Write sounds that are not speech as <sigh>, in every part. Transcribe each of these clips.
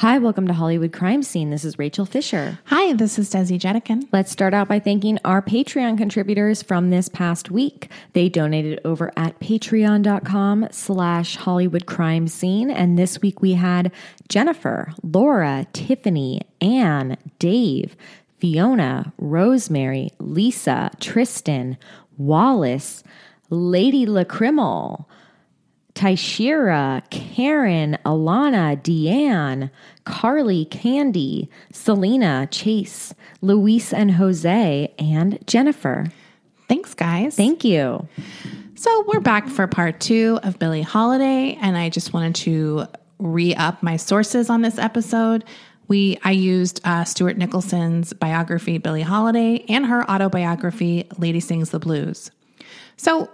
Hi, welcome to Hollywood Crime Scene. This is Rachel Fisher. Hi, this is Desi Jedeikin. Let's start out by thanking our Patreon contributors from this past week. They donated over at patreon.com slash Hollywood Crime Scene. And this week we had Jennifer, Laura, Tiffany, Anne, Dave, Fiona, Rosemary, Lisa, Tristan, Wallace, Lady Lacrimal, Tyshira, Karen, Alana, Deanne, Carly, Candy, Selena, Chase, Luis and Jose, and Jennifer. Thanks, guys. Thank you. So we're back for part two of Billie Holiday, and I just wanted to re up my sources on this episode. We I used uh, Stuart Nicholson's biography, Billie Holiday, and her autobiography, Lady Sings the Blues. So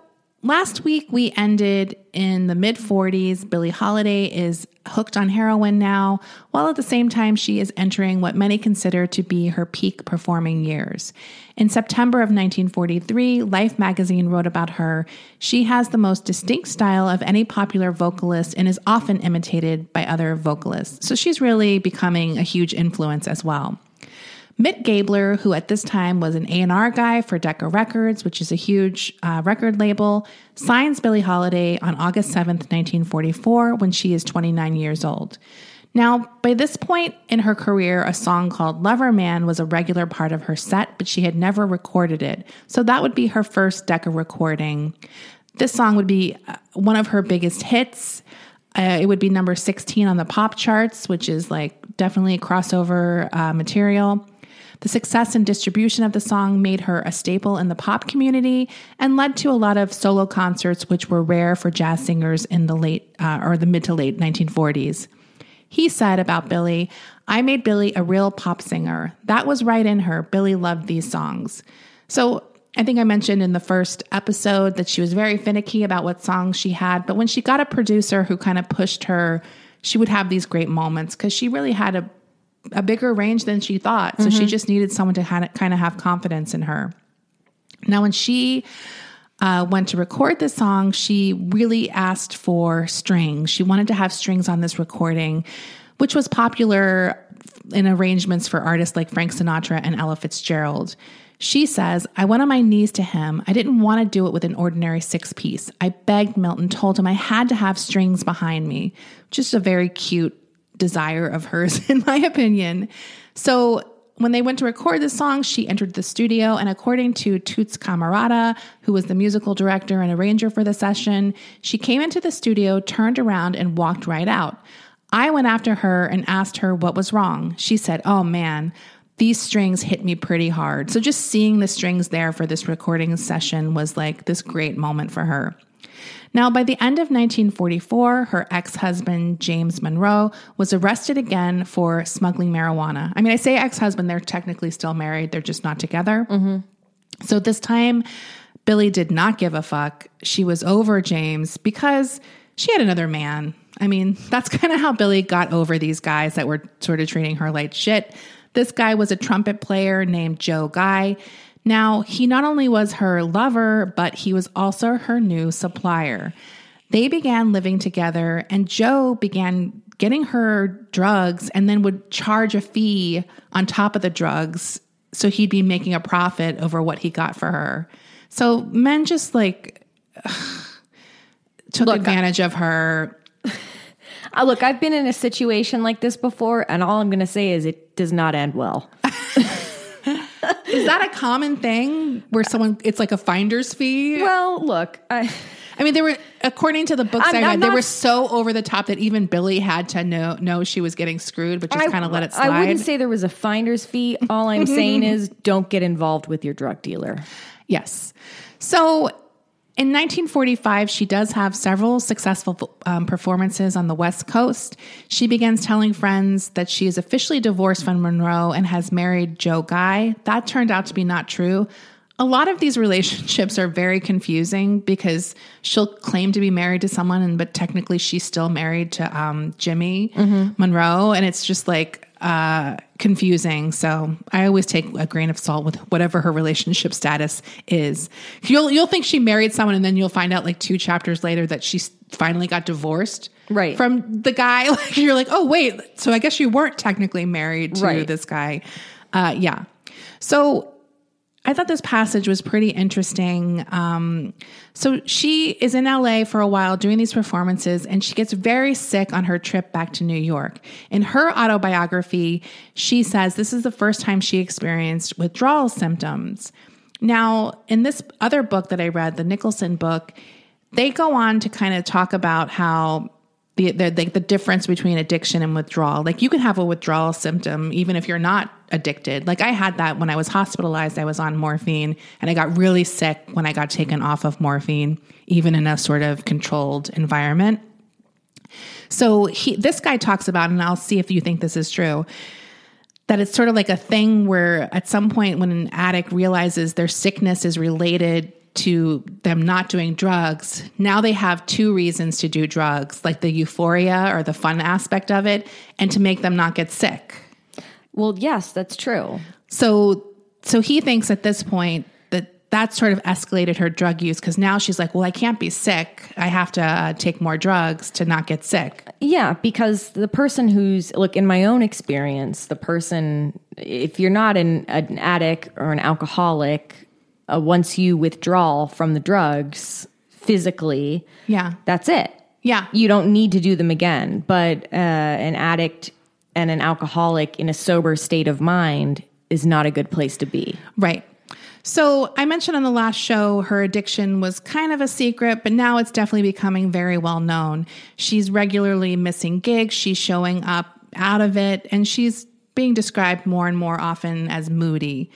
Last week, we ended in the mid 40s. Billie Holiday is hooked on heroin now, while at the same time, she is entering what many consider to be her peak performing years. In September of 1943, Life magazine wrote about her She has the most distinct style of any popular vocalist and is often imitated by other vocalists. So she's really becoming a huge influence as well. Milt Gabler, who at this time was an A&R guy for Decca Records, which is a huge uh, record label, signs Billie Holiday on August 7th, 1944, when she is 29 years old. Now, by this point in her career, a song called Lover Man was a regular part of her set, but she had never recorded it. So that would be her first Decca recording. This song would be uh, one of her biggest hits. Uh, it would be number 16 on the pop charts, which is like definitely crossover uh, material. The success and distribution of the song made her a staple in the pop community and led to a lot of solo concerts, which were rare for jazz singers in the late uh, or the mid to late 1940s. He said about Billie, I made Billie a real pop singer. That was right in her. Billie loved these songs. So I think I mentioned in the first episode that she was very finicky about what songs she had, but when she got a producer who kind of pushed her, she would have these great moments because she really had a a bigger range than she thought. So mm-hmm. she just needed someone to kind of have confidence in her. Now, when she uh, went to record this song, she really asked for strings. She wanted to have strings on this recording, which was popular in arrangements for artists like Frank Sinatra and Ella Fitzgerald. She says, I went on my knees to him. I didn't want to do it with an ordinary six piece. I begged Milton, told him I had to have strings behind me. Just a very cute desire of hers, <laughs> in my opinion. So when they went to record the song, she entered the studio, and according to Toots Camarata, who was the musical director and arranger for the session, she came into the studio, turned around, and walked right out. I went after her and asked her what was wrong. She said, Oh man, these strings hit me pretty hard. So just seeing the strings there for this recording session was like this great moment for her. Now, by the end of 1944, her ex husband, James Monroe, was arrested again for smuggling marijuana. I mean, I say ex husband, they're technically still married, they're just not together. Mm-hmm. So this time, Billie did not give a fuck. She was over James because she had another man. I mean, <laughs> that's kind of how Billie got over these guys that were sort of treating her like shit. This guy was a trumpet player named Joe Guy. Now, he not only was her lover, but he was also her new supplier. They began living together, and Joe began getting her drugs and then would charge a fee on top of the drugs. So he'd be making a profit over what he got for her. So men just like ugh, <sighs> took look, advantage I, of her. <laughs> Uh, look, I've been in a situation like this before, and all I'm going to say is it does not end well. <laughs> Is that a common thing where uh, someone it's like a finder's fee? Well, look, I I mean, they were according to the books I'm, I read, they were so over the top that even Billie had to know know she was getting screwed, but just kind of let it slide. I wouldn't say there was a finder's fee. All I'm <laughs> saying is don't get involved with your drug dealer. Yes. So In 1945, she does have several successful um, performances on the West Coast. She begins telling friends that she is officially divorced from Monroe and has married Joe Guy. That turned out to be not true. A lot of these <laughs> relationships are very confusing because she'll claim to be married to someone, and but technically she's still married to um, Jimmy Monroe, and it's just like uh, confusing. So I always take a grain of salt with whatever her relationship status is. You'll you'll think she married someone, and then you'll find out like two chapters later that she finally got divorced. Right. From the guy, <laughs> like you're like, oh wait, so I guess you weren't technically married to Right. this guy. Uh, yeah. So I thought this passage was pretty interesting. Um, so she is in LA for a while doing these performances, and she gets very sick on her trip back to New York. In her autobiography, she says this is the first time she experienced withdrawal symptoms. Now, in this other book that I read, the Nicholson book, they go on to kind of talk about how the, the the the difference between addiction and withdrawal. Like you can have a withdrawal symptom even if you're not addicted. Like I had that when I was hospitalized. I was on morphine and I got really sick when I got taken off of morphine, even in a sort of controlled environment. So he, this guy talks about, and I'll see if you think this is true, that it's sort of like a thing where at some point when an addict realizes their sickness is related to them not doing drugs, now they have two reasons to do drugs, like the euphoria or the fun aspect of it, and to make them not get sick. Well, yes, that's true. So so he thinks at this point that that sort of escalated her drug use because now she's like, well, I can't be sick. I have to uh, take more drugs to not get sick. Yeah, because the person who's look in my own experience, the person if you're not an, an addict or an alcoholic, uh, once you withdraw from the drugs physically, Yeah. that's it. Yeah. You don't need to do them again. But uh, an addict and an alcoholic in a sober state of mind is not a good place to be. Right. So I mentioned on the last show her addiction was kind of a secret, but now it's definitely becoming very well known. She's regularly missing gigs, she's showing up out of it, and she's being described more and more often as moody.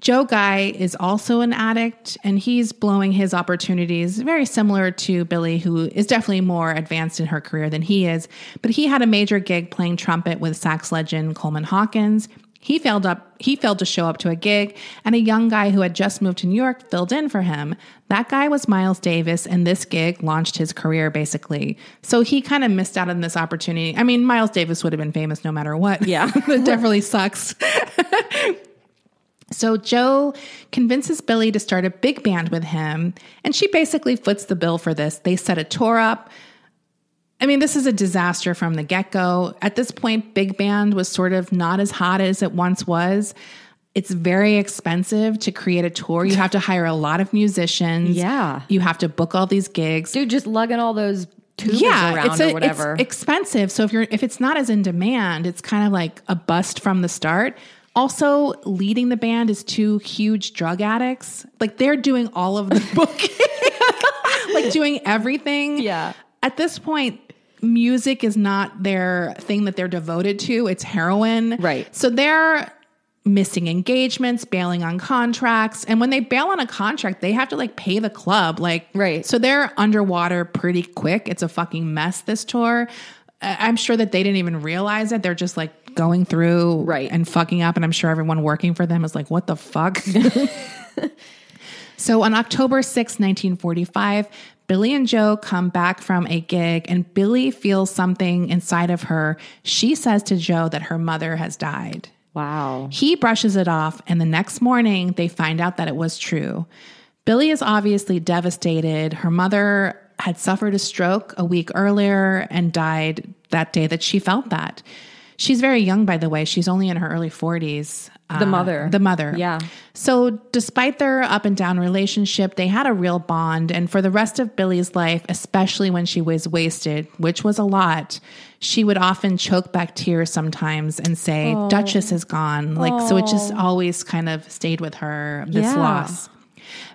Joe Guy is also an addict and he's blowing his opportunities, very similar to Billie, who is definitely more advanced in her career than he is. But he had a major gig playing trumpet with sax legend Coleman Hawkins. He failed up he failed to show up to a gig, and a young guy who had just moved to New York filled in for him. That guy was Miles Davis, and this gig launched his career basically. So he kind of missed out on this opportunity. I mean, Miles Davis would have been famous no matter what. Yeah. <laughs> it definitely sucks. <laughs> So Joe convinces Billie to start a big band with him, and she basically foots the bill for this. They set a tour up. I mean, this is a disaster from the get go. At this point, big band was sort of not as hot as it once was. It's very expensive to create a tour. You have to hire a lot of musicians. Yeah. You have to book all these gigs Dude, just lugging all those tubers around it's or whatever. It's expensive. So if you're if it's not as in demand, it's kind of like a bust from the start. Also, leading the band is two huge drug addicts. Like they're doing all of the <laughs> booking, <laughs> like doing everything. Yeah. At this point, music is not their thing that they're devoted to. It's heroin. Right. So they're missing engagements, bailing on contracts. And when they bail on a contract, they have to like pay the club. Like, Right. So they're underwater pretty quick. It's a fucking mess, this tour. I'm sure that they didn't even realize it. They're just like going through Right. and fucking up. And I'm sure everyone working for them is like, what the fuck? <laughs> So on October 6, 1945, Billie and Joe come back from a gig and Billie feels something inside of her. She says to Joe that her mother has died. wow. He brushes it off, and the next morning they find out that it was true. Billie is obviously devastated. Her mother had suffered a stroke a week earlier and died that day that she felt that. She's very young, by the way. She's only in her early 40s. The uh, mother. The mother. Yeah. So, despite their up and down relationship, they had a real bond. And for the rest of Billie's life, especially when she was wasted, which was a lot, she would often choke back tears sometimes and say, oh. Duchess is gone. Like, so it just oh. always kind of stayed with her, this Yeah. loss.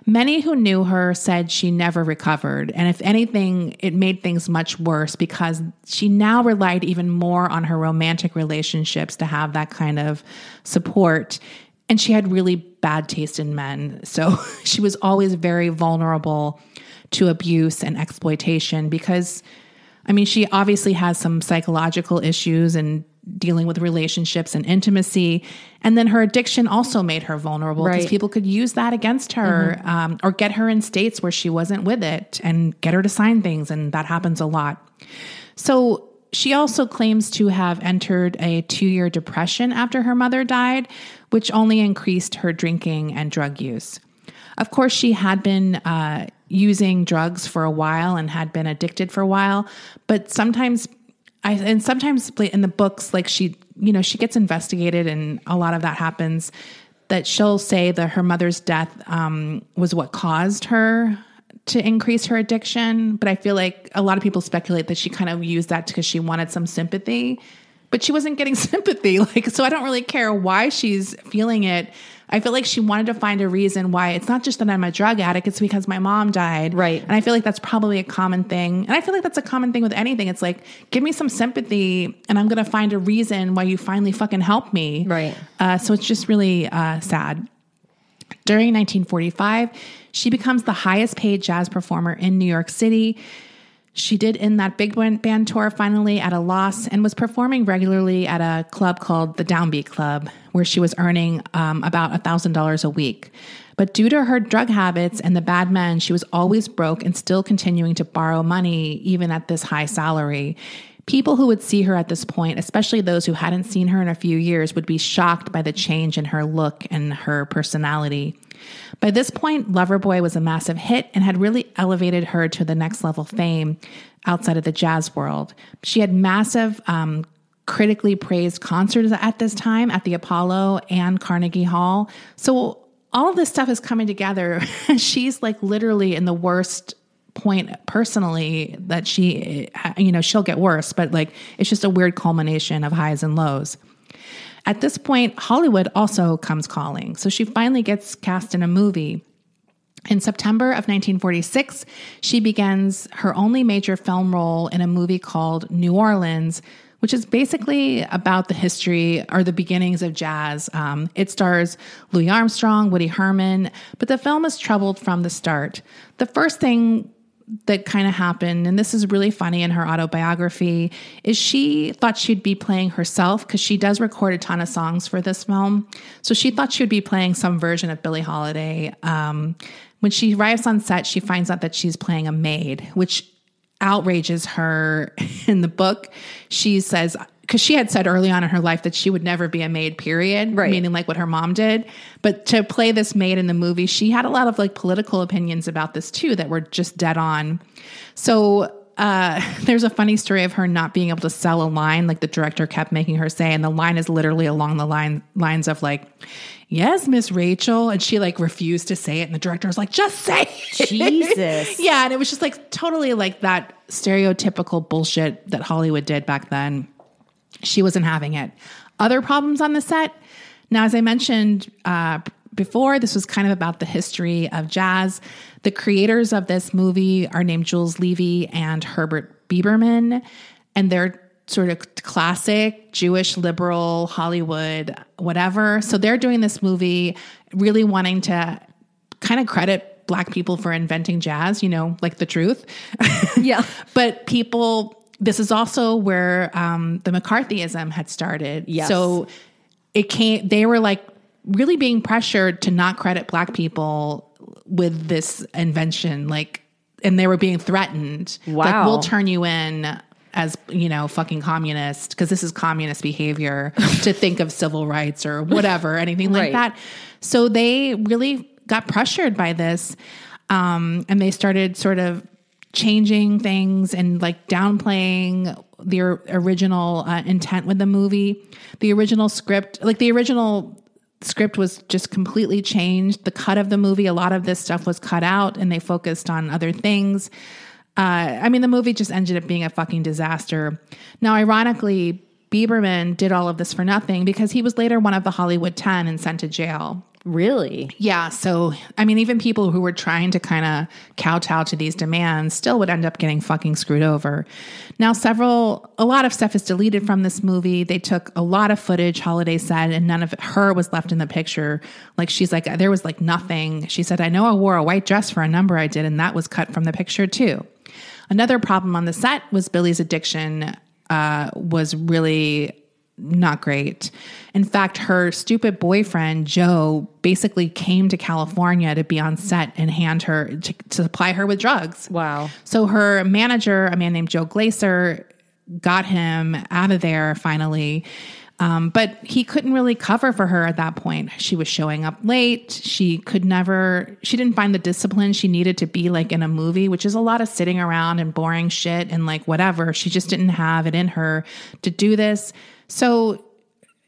Many who knew her said she never recovered. And if anything, it made things much worse because she now relied even more on her romantic relationships to have that kind of support. And she had really bad taste in men. So <laughs> she was always very vulnerable to abuse and exploitation because, I mean, she obviously has some psychological issues and dealing with relationships and intimacy. And then her addiction also made her vulnerable because Right. people could use that against her um, or get her in states where she wasn't with it and get her to sign things. And that happens a lot. So she also claims to have entered a two year depression after her mother died, which only increased her drinking and drug use. Of course, she had been uh, using drugs for a while and had been addicted for a while, but sometimes I and sometimes in the books, like she, you know, she gets investigated, and a lot of that happens. That she'll say that her mother's death um, was what caused her to increase her addiction. But I feel like a lot of people speculate that she kind of used that because she wanted some sympathy, but she wasn't getting <laughs> sympathy. Like, so I don't really care why she's feeling it. I feel like she wanted to find a reason why it's not just that I'm a drug addict, it's because my mom died. Right. And I feel like that's probably a common thing. And I feel like that's a common thing with anything. It's like, give me some sympathy and I'm going to find a reason why you finally fucking help me. Right. Uh, so it's just really uh, sad. During 1945, she becomes the highest paid jazz performer in New York City. She did in that big band band tour finally at a loss and was performing regularly at a club called the Downbeat Club, where she was earning um, about $1,000 a week. But due to her drug habits and the bad men, she was always broke and still continuing to borrow money, even at this high salary. People who would see her at this point, especially those who hadn't seen her in a few years, would be shocked by the change in her look and her personality. By this point, Loverboy was a massive hit and had really elevated her to the next level fame outside of the jazz world. She had massive, um, critically praised concerts at this time at the Apollo and Carnegie Hall. So all of this stuff is coming together. <laughs> She's like literally in the worst point personally that she, you know, she'll get worse, but like it's just a weird culmination of highs and lows. At this point, Hollywood also comes calling. So she finally gets cast in a movie. In September of 1946, she begins her only major film role in a movie called New Orleans, which is basically about the history or the beginnings of jazz. Um, it stars Louis Armstrong, Woody Herman, but the film is troubled from the start. The first thing that kind of happened, and this is really funny in her autobiography, is she thought she'd be playing herself because she does record a ton of songs for this film. So she thought she would be playing some version of Billie Holiday. Um, when she arrives on set, she finds out that she's playing a maid, which outrages her <laughs> in the book. She says, because she had said early on in her life that she would never be a maid, period. Right. Meaning like what her mom did. But to play this maid in the movie, she had a lot of like political opinions about this too that were just dead on. So uh, <laughs> there's a funny story of her not being able to sell a line like the director kept making her say, and the line is literally along the line lines of like, "Yes, Miss Rachel," and she like refused to say it, and the director was like, "Just say it." Jesus. <laughs> yeah, and it was just like totally like that stereotypical bullshit that Hollywood did back then. She wasn't having it. Other problems on the set. Now, as I mentioned uh, before, this was kind of about the history of jazz. The creators of this movie are named Jules Levey and Herbert Biberman, and they're sort of classic Jewish liberal Hollywood, whatever. So they're doing this movie, really wanting to kind of credit black people for inventing jazz, you know, like the truth. Yeah. <laughs> but people, this is also where um, the McCarthyism had started. Yes. So it came, they were like really being pressured to not credit black people with this invention. Like, and they were being threatened. Like, Wow. we'll turn you in as, you know, fucking communist, because this is communist behavior to <laughs> think of civil rights or whatever, anything like Right. that. So they really got pressured by this. Um, and they started sort of changing things and like downplaying the original uh, intent with the movie. The original script, like the original script was just completely changed. The cut of the movie, a lot of this stuff was cut out and they focused on other things. Uh, I mean, the movie just ended up being a fucking disaster. Now, ironically, Biberman did all of this for nothing because he was later one of the Hollywood 10 and sent to jail Really? Yeah. So, I mean, even people who were trying to kind of kowtow to these demands still would end up getting fucking screwed over. Now, several, a lot of stuff is deleted from this movie. They took a lot of footage, Holiday said, and none of her was left in the picture. Like, she's like, there was like nothing. She said, I know I wore a white dress for a number I did, and that was cut from the picture too. Another problem on the set was Billie's addiction uh, was really not great. In fact, her stupid boyfriend, Joe, basically came to California to be on set and hand her to, to supply her with drugs. Wow. So her manager, a man named Joe Glaser, got him out of there finally. Um, but he couldn't really cover for her at that point. She was showing up late. She could never, she didn't find the discipline she needed to be like in a movie, which is a lot of sitting around and boring shit and like whatever. She just didn't have it in her to do this. So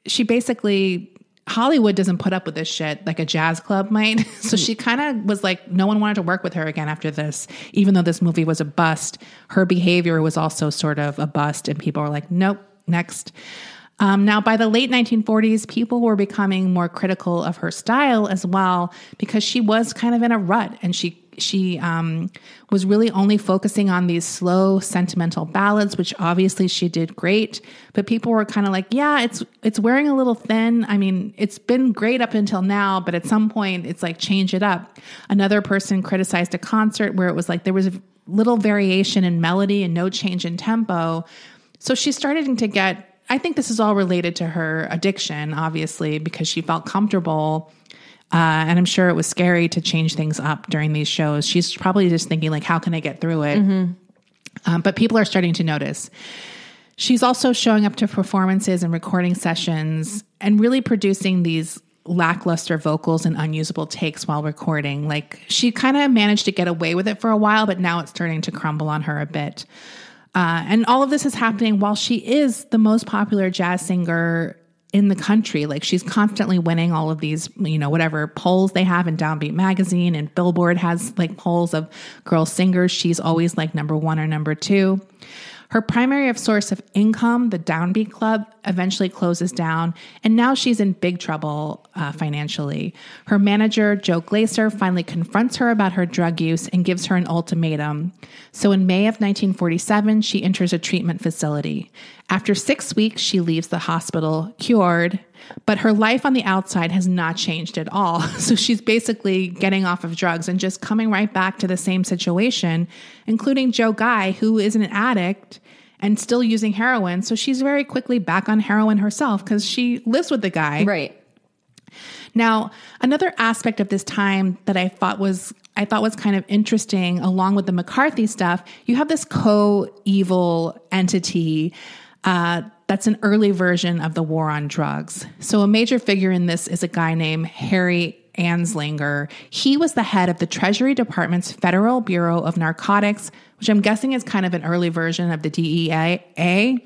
she basically Hollywood doesn't put up with this shit like a jazz club might. <laughs> so she kind of was like, no one wanted to work with her again after this, even though this movie was a bust. Her behavior was also sort of a bust, and people were like, nope, next. Um, now, by the late 1940s, people were becoming more critical of her style as well because she was kind of in a rut and she she um, was really only focusing on these slow sentimental ballads which obviously she did great. But people were kind of like yeah it's it's wearing a little thin. I mean it's been great up until now but at some point it's like change it up. Another person criticized a concert where it was like there was little variation in melody and no change in tempo. So she's starting to get I think this is all related to her addiction, obviously, because she felt comfortable. Uh, and I'm sure it was scary to change things up during these shows. She's probably just thinking, like, how can I get through it? Um, but people are starting to notice. She's also showing up to performances and recording sessions and really producing these lackluster vocals and unusable takes while recording. Like, she kind of managed to get away with it for a while, but now it's starting to crumble on her a bit. Uh, and all of this is happening while she is the most popular jazz singer in the country. Like she's constantly winning all of these, you know, whatever polls they have in Downbeat magazine and Billboard has like polls of girl singers. She's always like number one or number two. Her primary of source of income, the Downbeat Club, eventually closes down, and now she's in big trouble uh, financially. Her manager, Joe Glaser, finally confronts her about her drug use and gives her an ultimatum. So in May of 1947, she enters a treatment facility. After six weeks, she leaves the hospital cured, but her life on the outside has not changed at all. <laughs> So she's basically getting off of drugs and just coming right back to the same situation, including Joe Guy, who is an addict and still using heroin. So she's very quickly back on heroin herself because she lives with the guy. Right. Now, another aspect of this time that I thought was I thought was kind of interesting, along with the McCarthy stuff, you have this co-evil entity uh, that's an early version of the war on drugs. So a major figure in this is a guy named Harry Anslinger. He was the head of the Treasury Department's Federal Bureau of Narcotics, which I'm guessing is kind of an early version of the DEA.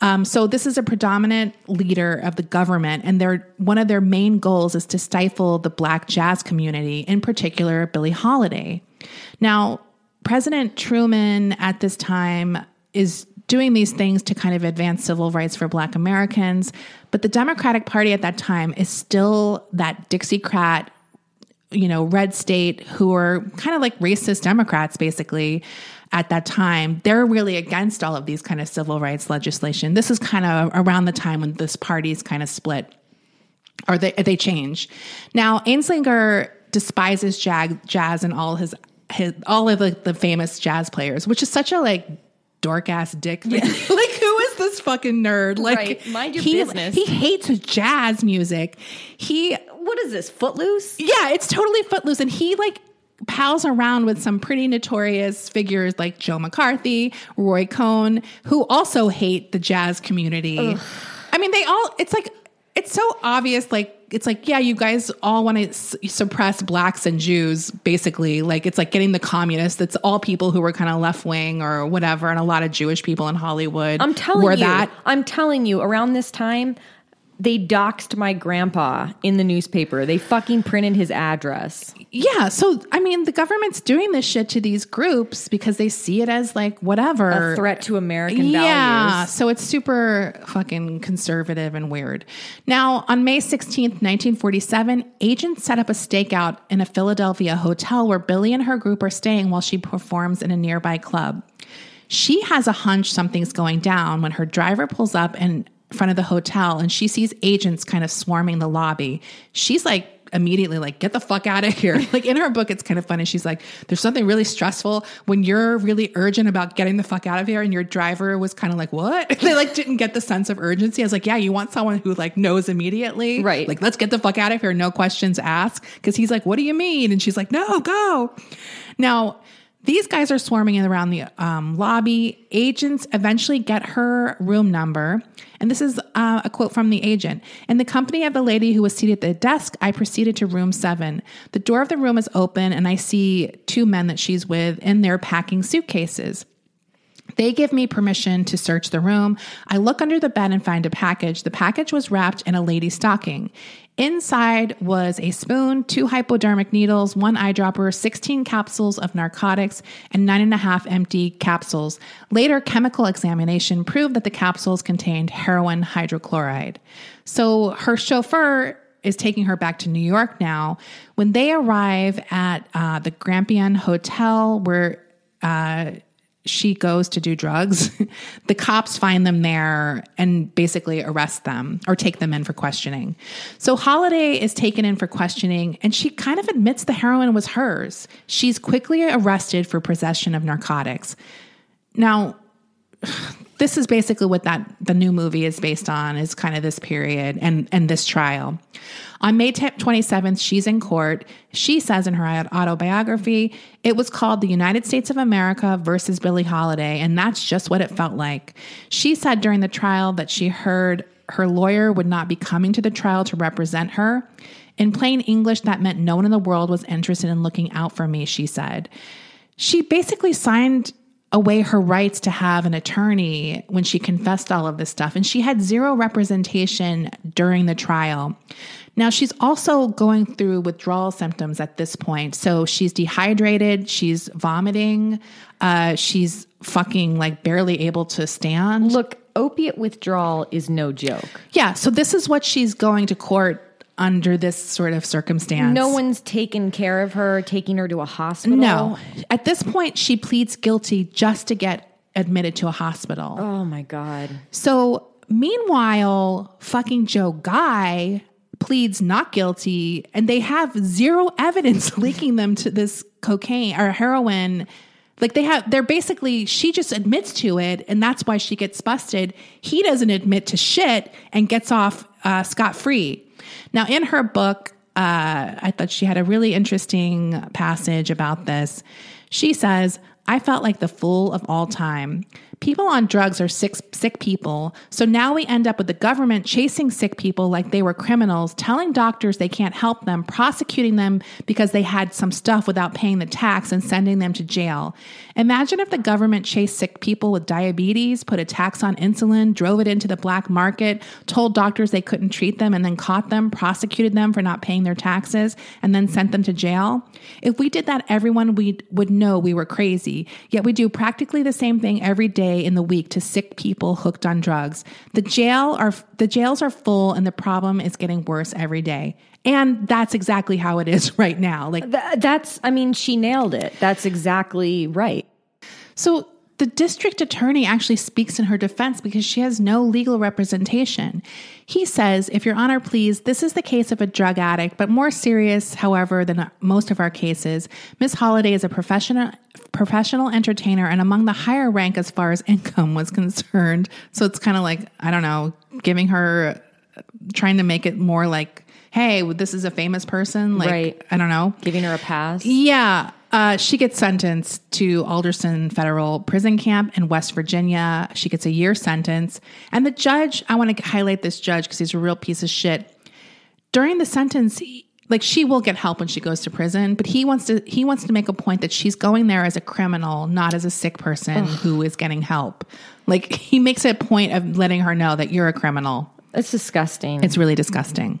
Um, so this is a predominant leader of the government, and their one of their main goals is to stifle the black jazz community, in particular Billie Holiday. Now, President Truman at this time is doing these things to kind of advance civil rights for black Americans, but the Democratic Party at that time is still that Dixiecrat, you know, red state who are kind of like racist Democrats, basically at that time, they're really against all of these kind of civil rights legislation. This is kind of around the time when this party's kind of split or they, they change. Now, Anslinger despises jazz, jazz and all his, his all of the, the famous jazz players, which is such a like dork ass dick thing. <laughs> like, who is this fucking nerd? Like, Right. Mind your he, business. He hates jazz music. He What is this? Footloose? yeah, it's totally footloose. And he like pals around with some pretty notorious figures like Joe McCarthy, Roy Cohn, who also hate the jazz community. I mean, they all, it's like, it's so obvious. Like, it's like, yeah, you guys all want to s- suppress blacks and Jews, basically. Like, it's like getting the communists. It's all people who were kind of left wing or whatever. And a lot of Jewish people in Hollywood I'm telling were you. that. I'm telling you, around this time, they doxed my grandpa in the newspaper. They fucking printed his address. Yeah. So, I mean, the government's doing this shit to these groups because they see it as like whatever. A threat to American values. yeah. values. So it's super fucking conservative and weird. Now, on May 16th, 1947, agents set up a stakeout in a Philadelphia hotel where Billie and her group are staying while she performs in a nearby club. She has a hunch something's going down when her driver pulls up in front of the hotel and she sees agents kind of swarming the lobby. She's like, immediately like get the fuck out of here. <laughs> Like in her book it's kind of funny. She's like there's something really stressful when you're really urgent about getting the fuck out of here and your driver was kind of like what? <laughs> They like didn't get the sense of urgency. I was like yeah you want someone who like knows immediately? Right. like let's get the fuck out of here. No questions asked. Because he's like what do you mean? And she's like no go. Now these guys are swarming around the um, lobby. Agents eventually get her room number. And this is uh, a quote from the agent. In the company of the lady who was seated at the desk, I proceeded to room seven. The door of the room is open, and I see two men that she's with in there packing suitcases. They give me permission to search the room. I look under the bed and find a package. The package was wrapped in a lady's stocking. Inside was a spoon, two hypodermic needles, one eyedropper, 16 capsules of narcotics, and nine and a half empty capsules. Later, chemical examination proved that the capsules contained heroin hydrochloride. So her chauffeur is taking her back to New York now. When they arrive at uh, the Grampian Hotel, where uh, she goes to do drugs, <laughs> the cops find them there and basically arrest them or take them in for questioning. So Holiday is taken in for questioning and she kind of admits the heroin was hers. She's quickly arrested for possession of narcotics. Now, <sighs> this is basically what that the new movie is based on is kind of this period and and this trial. On may 27th she's in court. She says in her autobiography it was called the united states of america versus billie holiday and that's just what it felt like. She said during the trial that she heard her lawyer would not be coming to the trial to represent her. In plain english that meant no one in the world was interested in looking out for me she said. She basically signed away her rights to have an attorney when she confessed all of this stuff. And she had zero representation during the trial. Now, she's also going through withdrawal symptoms at this point. So she's dehydrated, she's vomiting, uh, she's fucking like barely able to stand. Look, opiate withdrawal is no joke. Yeah. So this is what she's going to court under this sort of circumstance. No one's taken care of her, taking her to a hospital. No. At this point, she pleads guilty just to get admitted to a hospital. Oh my God. So, meanwhile, fucking Joe Guy pleads not guilty, and they have zero <laughs> evidence linking them to this cocaine or heroin. Like they have, they're basically, she just admits to it, and that's why she gets busted. He doesn't admit to shit and gets off uh, scot free. Now, in her book, uh, I thought she had a really interesting passage about this. She says, I felt like the fool of all time. People on drugs are sick, sick people. So now we end up with the government chasing sick people like they were criminals, telling doctors they can't help them, prosecuting them because they had some stuff without paying the tax and sending them to jail. Imagine if the government chased sick people with diabetes, put a tax on insulin, drove it into the black market, told doctors they couldn't treat them, and then caught them, prosecuted them for not paying their taxes, and then sent them to jail. If we did that, everyone we would know we were crazy. Yet we do practically the same thing every day in the week to sick people hooked on drugs. The jail are the jails are full, and the problem is getting worse every day. And that's exactly how it is <laughs> right now. Like Th- that's, I mean, she nailed it. That's exactly right. So the district attorney actually speaks in her defense because she has no legal representation. He says, If Your Honor, please, this is the case of a drug addict, but more serious, however, than most of our cases. Miss Holiday is a professional professional entertainer and among the higher rank as far as income was concerned. So it's kind of like, I don't know, giving her trying to make it more like, hey, this is a famous person. Like Right. I don't know. Giving her a pass. Yeah. Uh, she gets sentenced to Alderson Federal Prison Camp in West Virginia. She gets a year sentence. And the judge, I want to highlight this judge because he's a real piece of shit. During the sentence, he- like she will get help when she goes to prison, but he wants to he wants to make a point that she's going there as a criminal, not as a sick person who is getting help. Like he makes a point of letting her know that you're a criminal. It's disgusting. It's really disgusting.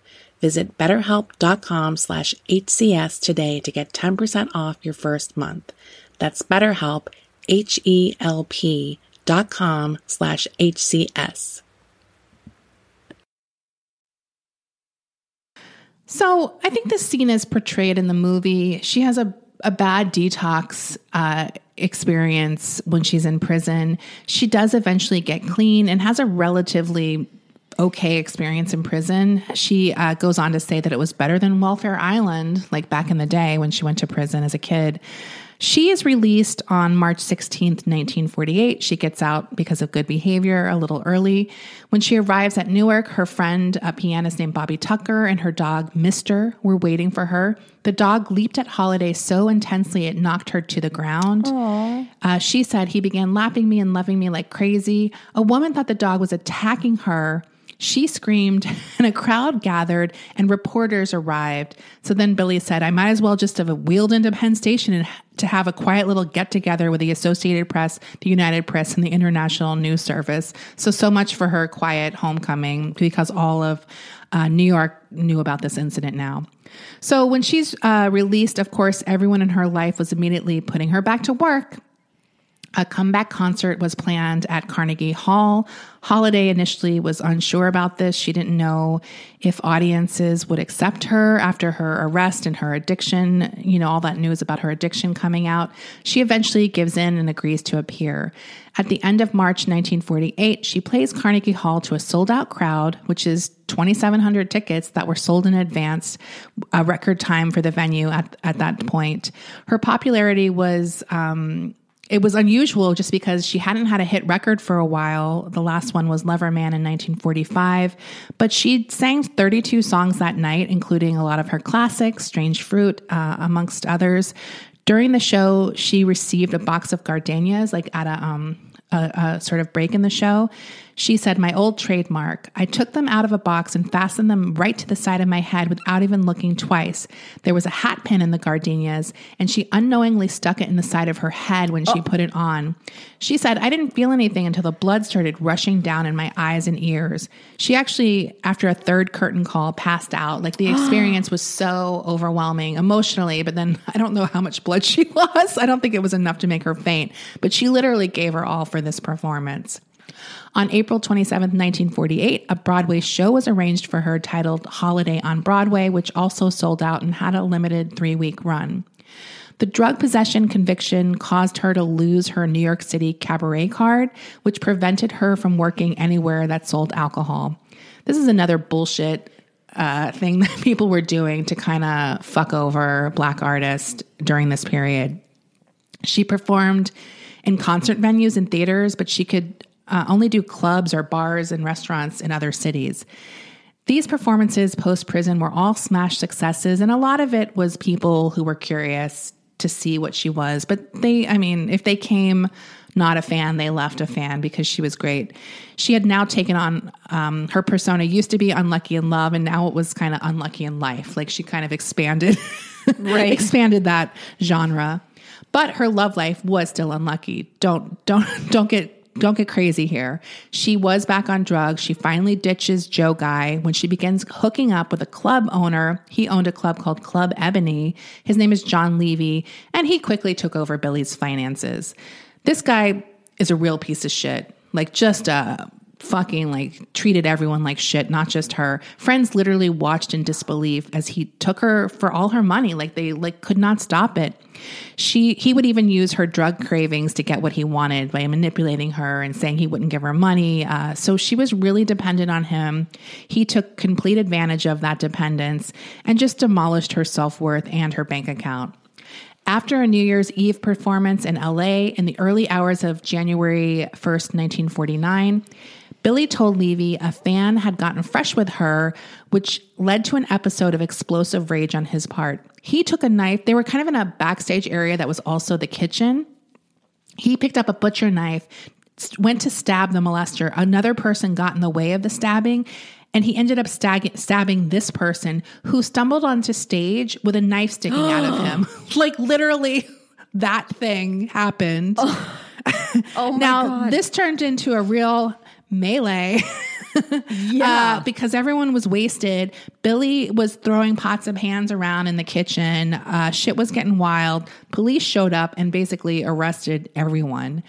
Visit betterhelp.com slash HCS today to get 10% off your first month. That's betterhelp, H-E-L-P dot com slash HCS. So I think this scene is portrayed in the movie. She has a, a bad detox uh, experience when she's in prison. She does eventually get clean and has a relatively okay experience in prison. She uh, goes on to say that it was better than Welfare Island, like back in the day when she went to prison as a kid. She is released on March 16th, 1948. She gets out because of good behavior a little early. When she arrives at Newark, her friend, a pianist named Bobby Tucker, and her dog, Mister, were waiting for her. The dog leaped at Holiday so intensely it knocked her to the ground. Uh, she said, He began lapping me and loving me like crazy. A woman thought the dog was attacking her she screamed, <laughs> and a crowd gathered, and reporters arrived. So then Billie said, I might as well just have wheeled into Penn Station and to have a quiet little get together with the Associated Press, the United Press, and the International News Service. So, so much for her quiet homecoming because all of uh, New York knew about this incident now. So, when she's uh, released, of course, everyone in her life was immediately putting her back to work. A comeback concert was planned at Carnegie Hall. Holiday initially was unsure about this. She didn't know if audiences would accept her after her arrest and her addiction, you know, all that news about her addiction coming out. She eventually gives in and agrees to appear. At the end of March 1948, she plays Carnegie Hall to a sold out crowd, which is 2,700 tickets that were sold in advance, a record time for the venue at, at that point. Her popularity was, um, it was unusual just because she hadn't had a hit record for a while. The last one was Lover Man in 1945, but she sang 32 songs that night, including a lot of her classics, Strange Fruit, uh, amongst others. During the show, she received a box of gardenias, like at a, um, a, a sort of break in the show. She said, My old trademark. I took them out of a box and fastened them right to the side of my head without even looking twice. There was a hat pin in the gardenias, and she unknowingly stuck it in the side of her head when she oh. put it on. She said, I didn't feel anything until the blood started rushing down in my eyes and ears. She actually, after a third curtain call, passed out. Like the <gasps> experience was so overwhelming emotionally, but then <laughs> I don't know how much blood she <laughs> lost. I don't think it was enough to make her faint, but she literally gave her all for this performance. On April 27, 1948, a Broadway show was arranged for her titled Holiday on Broadway, which also sold out and had a limited three week run. The drug possession conviction caused her to lose her New York City cabaret card, which prevented her from working anywhere that sold alcohol. This is another bullshit uh, thing <laughs> that people were doing to kind of fuck over black artists during this period. She performed in concert venues and theaters, but she could uh, only do clubs or bars and restaurants in other cities. These performances post prison were all smash successes, and a lot of it was people who were curious to see what she was. But they, I mean, if they came not a fan, they left a fan because she was great. She had now taken on um, her persona, used to be unlucky in love, and now it was kind of unlucky in life. Like she kind of expanded, <laughs> right? expanded that genre. But her love life was still unlucky. Don't don't <laughs> don't get don't get crazy here. She was back on drugs. She finally ditches Joe Guy when she begins hooking up with a club owner. He owned a club called Club Ebony. His name is John Levy, and he quickly took over Billie's finances. This guy is a real piece of shit. Like just a fucking like treated everyone like shit, not just her. Friends literally watched in disbelief as he took her for all her money. Like they like could not stop it. She he would even use her drug cravings to get what he wanted by manipulating her and saying he wouldn't give her money. Uh, so she was really dependent on him. He took complete advantage of that dependence and just demolished her self worth and her bank account. After a New Year's Eve performance in LA in the early hours of January 1st, 1949, Billie told Levy a fan had gotten fresh with her, which led to an episode of explosive rage on his part. He took a knife. They were kind of in a backstage area that was also the kitchen. He picked up a butcher knife, went to stab the molester. Another person got in the way of the stabbing, and he ended up stag- stabbing this person who stumbled onto stage with a knife sticking out of him. <gasps> <laughs> like literally, that thing happened. Oh, <laughs> oh now, God. this turned into a real melee. <laughs> Yeah. Uh, because everyone was wasted. Billie was throwing pots of hands around in the kitchen. Uh, shit was getting wild. Police showed up and basically arrested everyone.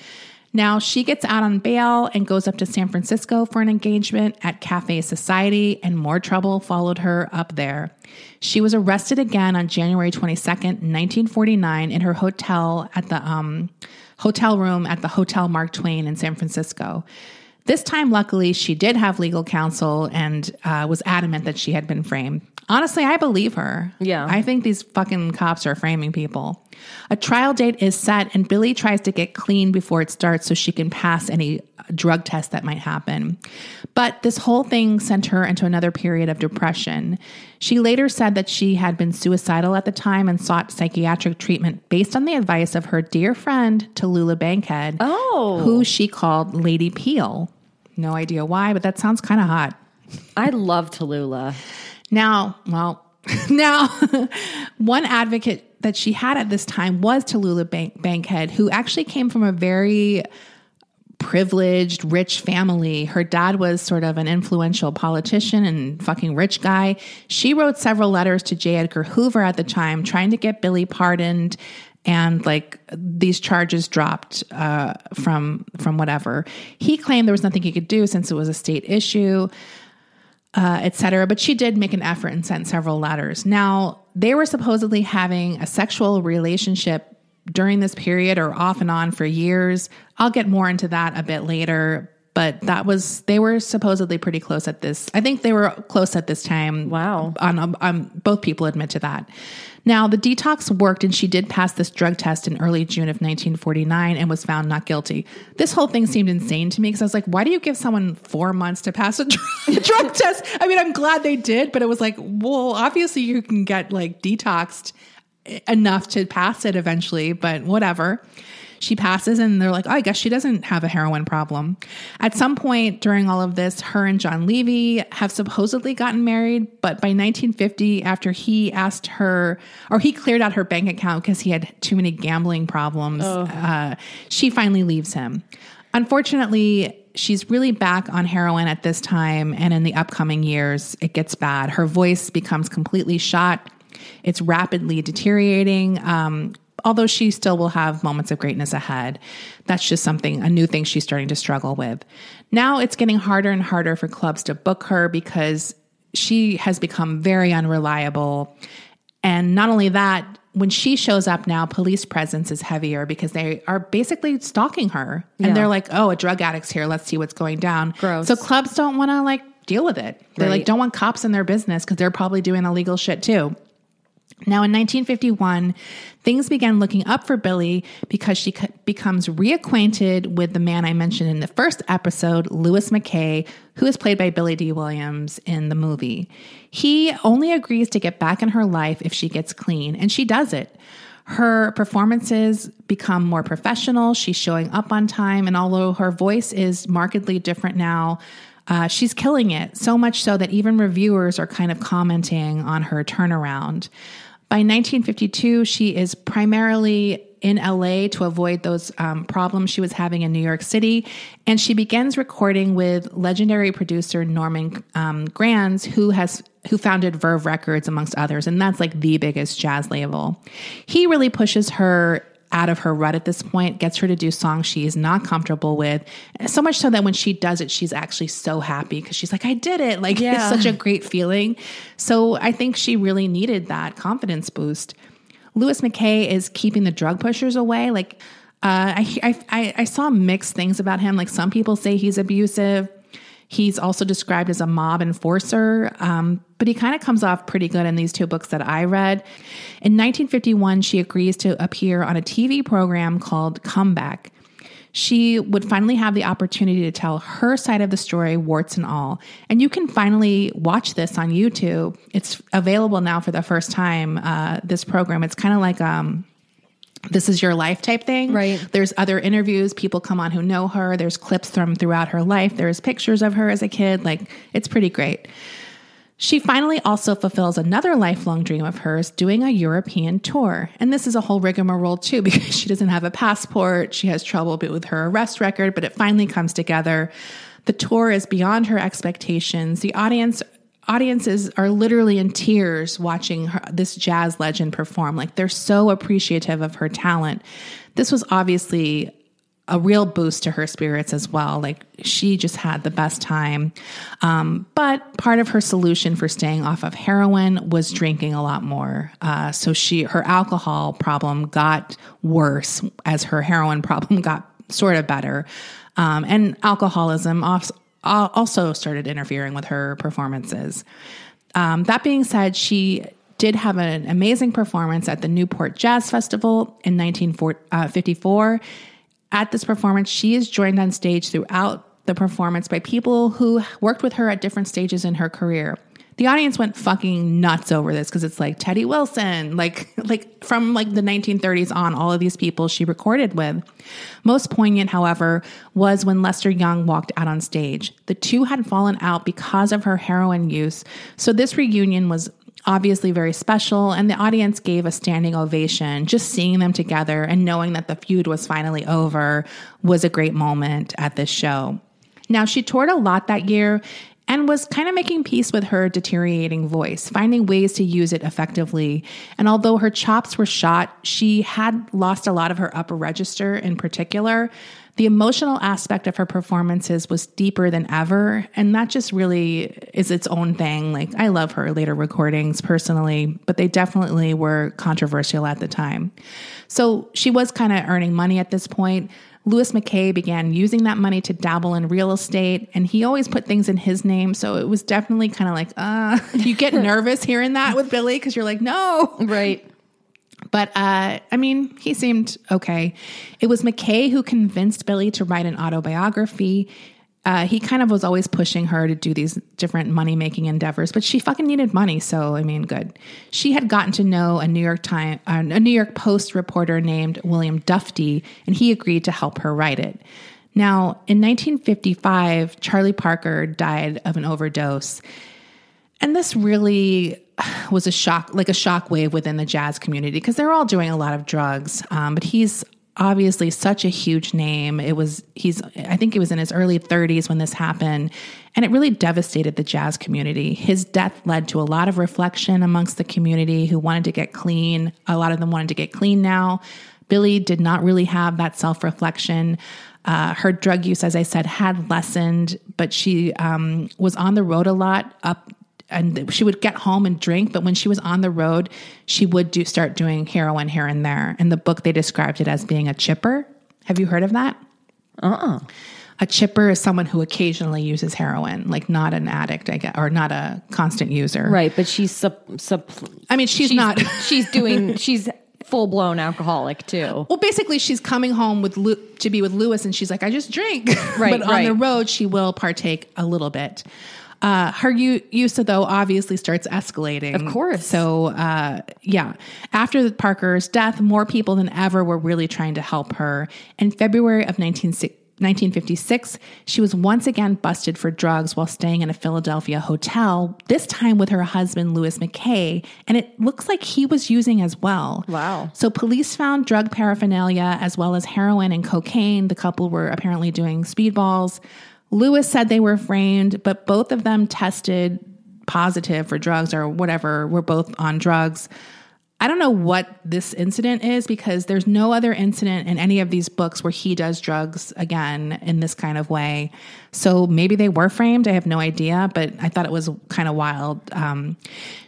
Now she gets out on bail and goes up to San Francisco for an engagement at Cafe Society, and more trouble followed her up there. She was arrested again on January 22nd, 1949, in her hotel at the um, hotel room at the Hotel Mark Twain in San Francisco. This time, luckily, she did have legal counsel and uh, was adamant that she had been framed. Honestly, I believe her. Yeah. I think these fucking cops are framing people. A trial date is set, and Billie tries to get clean before it starts so she can pass any drug test that might happen. But this whole thing sent her into another period of depression. She later said that she had been suicidal at the time and sought psychiatric treatment based on the advice of her dear friend, Tallulah Bankhead, Oh. who she called Lady Peel. No idea why, but that sounds kind of hot. I love Tallulah. Now, well, <laughs> now, <laughs> one advocate that she had at this time was Tallulah Bank- Bankhead, who actually came from a very privileged, rich family. Her dad was sort of an influential politician and fucking rich guy. She wrote several letters to J. Edgar Hoover at the time, trying to get Billie pardoned and like these charges dropped uh, from from whatever. He claimed there was nothing he could do since it was a state issue uh, etc. But she did make an effort and sent several letters. Now, they were supposedly having a sexual relationship during this period or off and on for years. I'll get more into that a bit later. But that was, they were supposedly pretty close at this. I think they were close at this time. Wow. On, on, both people admit to that. Now, the detox worked and she did pass this drug test in early June of 1949 and was found not guilty. This whole thing seemed insane to me because I was like, why do you give someone four months to pass a <laughs> drug, <laughs> drug test? I mean, I'm glad they did, but it was like, well, obviously you can get like detoxed enough to pass it eventually, but whatever. She passes and they're like, oh, I guess she doesn't have a heroin problem. At some point during all of this, her and John Levy have supposedly gotten married, but by 1950, after he asked her, or he cleared out her bank account because he had too many gambling problems, uh, she finally leaves him. Unfortunately, she's really back on heroin at this time, and in the upcoming years, it gets bad. Her voice becomes completely shot. It's rapidly deteriorating. Um, although she still will have moments of greatness ahead. That's just something, a new thing she's starting to struggle with. Now it's getting harder and harder for clubs to book her because she has become very unreliable. And not only that, when she shows up now, police presence is heavier because they are basically stalking her. And Yeah. they're like, oh, a drug addict's here. Let's see what's going down. Gross. So clubs don't want to like deal with it. They like don't want cops in their business because they're probably doing illegal shit too. Now, in 1951, things began looking up for Billie because she co- becomes reacquainted with the man I mentioned in the first episode, Louis McKay, who is played by Billy Dee Williams in the movie. He only agrees to get back in her life if she gets clean, and she does it. Her performances become more professional. She's showing up on time, and although her voice is markedly different now, uh, she's killing it. So much so that even reviewers are kind of commenting on her turnaround. By 1952, she is primarily in LA to avoid those um, problems she was having in New York City. And she begins recording with legendary producer Norman um, Granz, who has who founded Verve Records, amongst others. And that's like the biggest jazz label. He really pushes her out of her rut at this point, gets her to do songs she is not comfortable with. So much so that when she does it, she's actually so happy because she's like, I did it. Like, Yeah. it's such a great feeling. So I think she really needed that confidence boost. Louis McKay is keeping the drug pushers away. Like, uh, I, I, I saw mixed things about him. Like, some people say he's abusive. He's also described as a mob enforcer, um, but he kind of comes off pretty good in these two books that I read. In 1951, she agrees to appear on a TV program called Comeback. She would finally have the opportunity to tell her side of the story, warts and all. And you can finally watch this on YouTube. It's available now for the first time, uh, this program. It's kind of like, um, this is your life type thing. Right. There's other interviews. People come on who know her. There's clips from throughout her life. There's pictures of her as a kid. Like, it's pretty great. She finally also fulfills another lifelong dream of hers, doing a European tour. And this is a whole rigmarole too, <laughs> because she doesn't have a passport. She has trouble with her arrest record, but it finally comes together. The tour is beyond her expectations. The audience audiences are literally in tears watching her, this jazz legend perform. Like they're so appreciative of her talent. This was obviously a real boost to her spirits as well. Like she just had the best time. Um, but part of her solution for staying off of heroin was drinking a lot more. Uh, so she her alcohol problem got worse as her heroin <laughs> problem got sort of better. Um, and alcoholism also, started interfering with her performances. Um, that being said, she did have an amazing performance at the Newport Jazz Festival in 1954. At this performance, she is joined on stage throughout the performance by people who worked with her at different stages in her career. The audience went fucking nuts over this because it's like Teddy Wilson, like <laughs> like from like the 1930s on, all of these people she recorded with. Most poignant, however, was when Lester Young walked out on stage. The two had fallen out because of her heroin use, so this reunion was obviously very special, and the audience gave a standing ovation. Just seeing them together and knowing that the feud was finally over was a great moment at this show. Now, she toured a lot that year and was kind of making peace with her deteriorating voice, finding ways to use it effectively. And although her chops were shot, she had lost a lot of her upper register in particular. The emotional aspect of her performances was deeper than ever, and that just really is its own thing. Like, I love her later recordings personally, but they definitely were controversial at the time. So she was kind of earning money at this point. Louis McKay began using that money to dabble in real estate, and he always put things in his name. So it was definitely kind of like, uh, <laughs> you get <laughs> nervous hearing that with Billie because you're like, no. Right. But uh, I mean, he seemed okay. It was McKay who convinced Billie to write an autobiography. Uh, he kind of was always pushing her to do these different money making endeavors, but she fucking needed money. So, I mean, good. She had gotten to know a New York Time, uh, a New York Post reporter named William Dufty, and he agreed to help her write it. Now, in 1955, Charlie Parker died of an overdose. And this really <sighs> was a shock, like a shock wave within the jazz community because they're all doing a lot of drugs. Um, but he's obviously such a huge name. It was, he's, I think it was in his early 30s when this happened. And it really devastated the jazz community. His death led to a lot of reflection amongst the community who wanted to get clean. A lot of them wanted to get clean now. Billy did not really have that self reflection. Uh, her drug use, as I said, had lessened, but she um, was on the road a lot up and she would get home and drink but when she was on the road she would do start doing heroin here and there in the book they described it as being a chipper have you heard of that Uh-uh. a chipper is someone who occasionally uses heroin like not an addict i guess or not a constant user Right, but she's sup, sup, i mean she's, not <laughs> <laughs> she's doing she's full blown alcoholic too. Well, basically, she's coming home with Lu- to be with Louis, and she's like, "I just drink." <laughs> Right, but on right. the road, she will partake a little bit. Uh, her u- use, though, obviously starts escalating. Of course. So, uh, yeah. After Parker's death, more people than ever were really trying to help her. In February of 19, 1956, she was once again busted for drugs while staying in a Philadelphia hotel, this time with her husband, Louis McKay, and it looks like he was using as well. Wow. So police found drug paraphernalia as well as heroin and cocaine. The couple were apparently doing speedballs. Louis said they were framed, but both of them tested positive for drugs or whatever, were both on drugs. I don't know what this incident is because there's no other incident in any of these books where he does drugs again in this kind of way. So maybe they were framed. I have no idea, but I thought it was kind of wild. Um,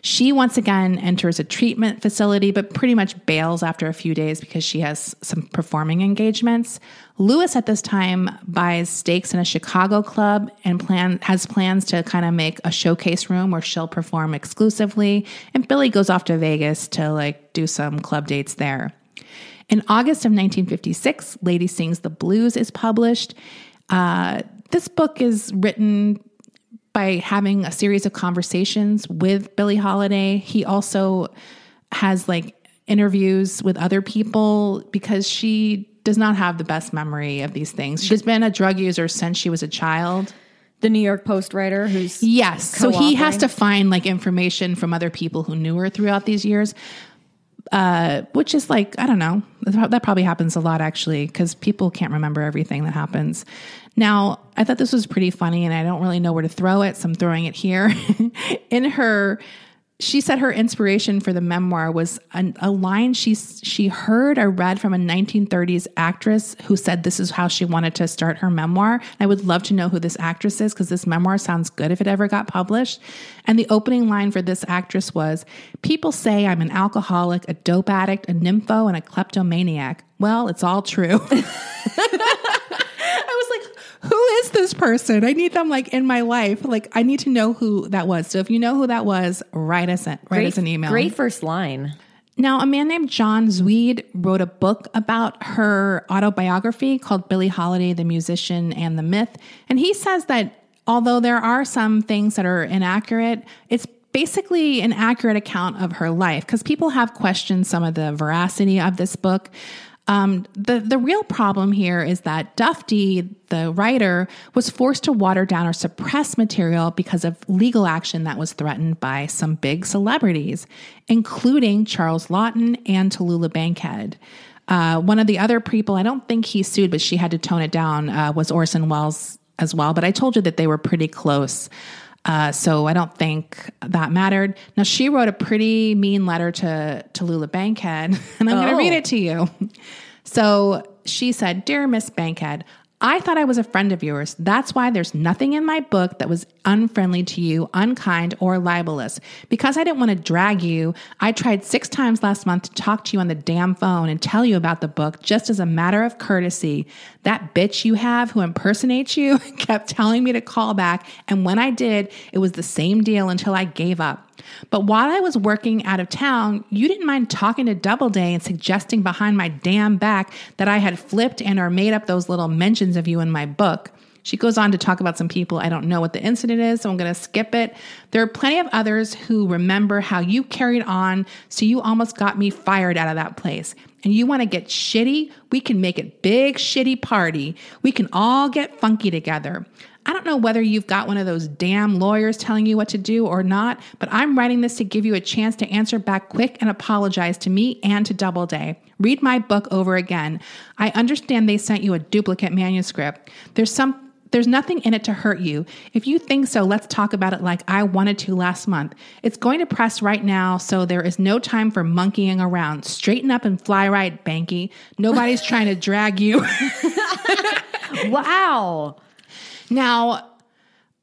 she once again enters a treatment facility, but pretty much bails after a few days because she has some performing engagements. Louis at this time buys stakes in a Chicago club and plan has plans to kind of make a showcase room where she'll perform exclusively. And Billie goes off to Vegas to like do some club dates there. In August of 1956, Lady Sings the Blues is published. Uh, this book is written by having a series of conversations with Billie Holiday. He also has like interviews with other people because she does not have the best memory of these things. She's been a drug user since she was a child. The New York Post writer who's Yes. So he has to find like information from other people who knew her throughout these years. Uh, which is like, I don't know. That probably happens a lot actually, because people can't remember everything that happens. Now, I thought this was pretty funny and I don't really know where to throw it, so I'm throwing it here. <laughs> In her she said her inspiration for the memoir was a, a line she she heard or read from a 1930s actress who said this is how she wanted to start her memoir. I would love to know who this actress is because this memoir sounds good if it ever got published. And the opening line for this actress was, "People say I'm an alcoholic, a dope addict, a nympho, and a kleptomaniac. Well, it's all true." <laughs> <laughs> I was like, who is this person? I need them like in my life. Like I need to know who that was. So if you know who that was, write us in, write us an email. Great first line. Now, a man named John Szwed wrote a book about her autobiography called Billie Holiday, the Musician and the Myth. And he says that although there are some things that are inaccurate, it's basically an accurate account of her life because people have questioned some of the veracity of this book. Um, the the real problem here is that Dufty, the writer, was forced to water down or suppress material because of legal action that was threatened by some big celebrities, including Charles Laughton and Tallulah Bankhead. Uh, one of the other people, I don't think he sued, but she had to tone it down, uh, was Orson Welles as well. But I told you that they were pretty close. Uh, so I don't think that mattered. Now she wrote a pretty mean letter to to Lula <laughs> Bankhead, and I'm going to Oh. read it to you. So she said, "Dear Miss Bankhead." I thought I was a friend of yours. That's why there's nothing in my book that was unfriendly to you, unkind, or libelous. Because I didn't want to drag you, I tried six times last month to talk to you on the damn phone and tell you about the book just as a matter of courtesy. That bitch you have who impersonates you <laughs> kept telling me to call back, and when I did, it was the same deal until I gave up. But while I was working out of town, you didn't mind talking to Doubleday and suggesting behind my damn back that I had flipped and or made up those little mentions of you in my book. She goes on to talk about some people. I don't know what the incident is, so I'm going to skip it. There are plenty of others who remember how you carried on, so you almost got me fired out of that place. And you want to get shitty? We can make it big shitty party. We can all get funky together. I don't know whether you've got one of those damn lawyers telling you what to do or not, but I'm writing this to give you a chance to answer back quick and apologize to me and to Doubleday. Read my book over again. I understand they sent you a duplicate manuscript. There's some there's nothing in it to hurt you. If you think so, let's talk about it like I wanted to last month. It's going to press right now, so there is no time for monkeying around. Straighten up and fly right, Banky. Nobody's trying to drag you. <laughs> wow. Now,